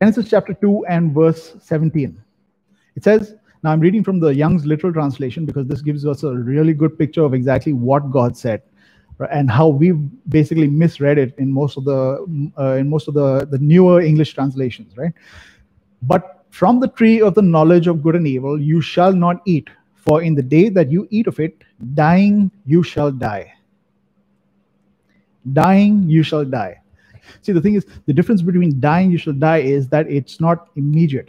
Genesis chapter 2 and verse 17. It says, now I'm reading from the Young's literal translation because this gives us a really good picture of exactly what God said and how we've basically misread it in most of the uh, in most of the the newer English translations, right? But from the tree of the knowledge of good and evil you shall not eat, for in the day that you eat of it, dying you shall die. Dying you shall die. See, the thing is, the difference between dying you shall die is that it's not immediate.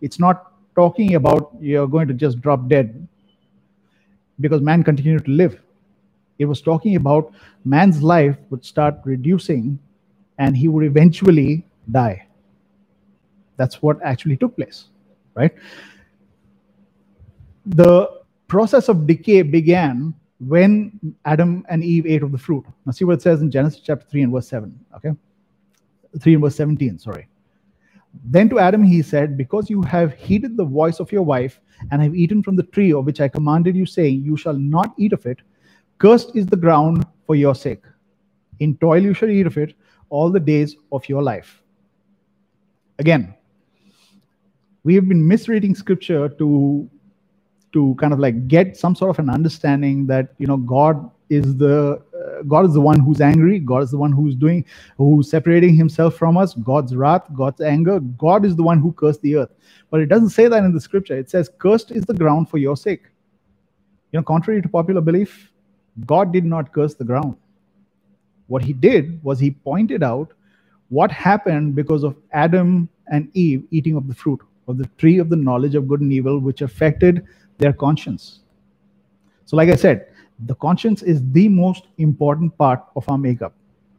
It's not talking about you're going to just drop dead because man continued to live it was talking about man's life would start reducing and he would eventually die. That's what actually took place, right? The process of decay began when Adam and Eve ate of the fruit. Now, see what it says in Genesis chapter 3 and verse 7, okay? 3 and verse 17, sorry. Then to Adam he said, Because you have heeded the voice of your wife, and have eaten from the tree of which I commanded you, saying, You shall not eat of it, Cursed is the ground for your sake. In toil you shall eat of it all the days of your life. Again, we have been misreading scripture to to kind of like get some sort of an understanding that you know god is the uh, god is the one who's angry god is the one who's doing who's separating himself from us god's wrath god's anger god is the one who cursed the earth. But it doesn't say that in the scripture. It says cursed is the ground for your sake. You know contrary to popular belief God did not curse the ground. What he did was he pointed out what happened because of Adam and Eve eating of the fruit of the tree of the knowledge of good and evil, which affected their conscience. So, like I said, the conscience is the most important part of our makeup.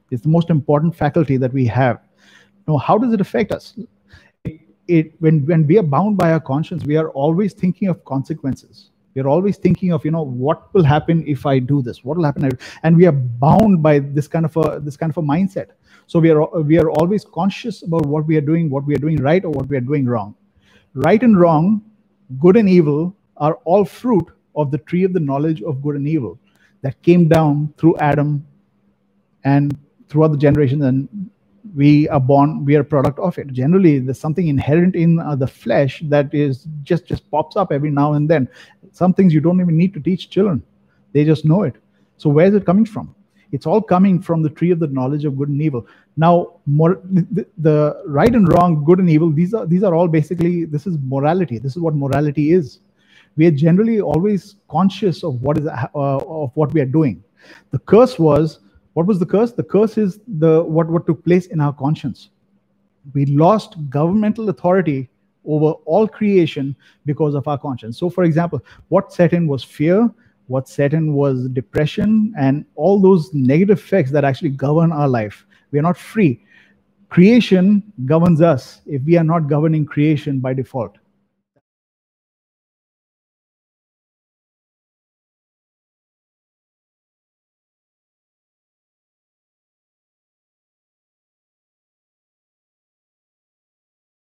It's the most important faculty that we have. Now, how does it affect us? It, it, when, when we are bound by our conscience, we are always thinking of consequences we're always thinking of you know what will happen if i do this what will happen and we are bound by this kind of a this kind of a mindset so we are we are always conscious about what we are doing what we are doing right or what we are doing wrong right and wrong good and evil are all fruit of the tree of the knowledge of good and evil that came down through adam and throughout the generations and we are born we are a product of it. Generally there's something inherent in uh, the flesh that is just just pops up every now and then. Some things you don't even need to teach children. They just know it. So where is it coming from it's all coming from the tree of the knowledge of good and evil now more the, the right and wrong good and evil these are these are all basically this is morality this is what morality is we are generally always conscious of what is uh, of what we are doing the curse was what was the curse? The curse is the what, what took place in our conscience. We lost governmental authority over all creation because of our conscience. So, for example, what set in was fear, what set in was depression, and all those negative effects that actually govern our life. We are not free. Creation governs us if we are not governing creation by default.